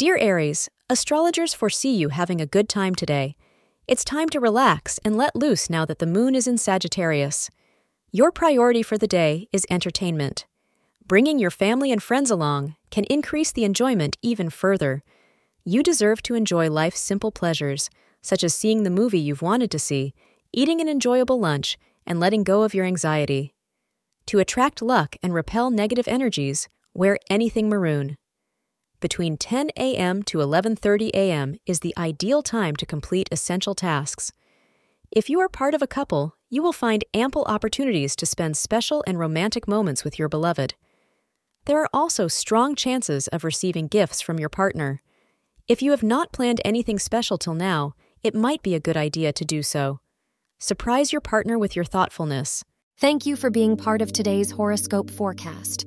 Dear Aries, astrologers foresee you having a good time today. It's time to relax and let loose now that the moon is in Sagittarius. Your priority for the day is entertainment. Bringing your family and friends along can increase the enjoyment even further. You deserve to enjoy life's simple pleasures, such as seeing the movie you've wanted to see, eating an enjoyable lunch, and letting go of your anxiety. To attract luck and repel negative energies, wear anything maroon. Between 10 a.m. to 11:30 a.m. is the ideal time to complete essential tasks. If you are part of a couple, you will find ample opportunities to spend special and romantic moments with your beloved. There are also strong chances of receiving gifts from your partner. If you have not planned anything special till now, it might be a good idea to do so. Surprise your partner with your thoughtfulness. Thank you for being part of today's horoscope forecast.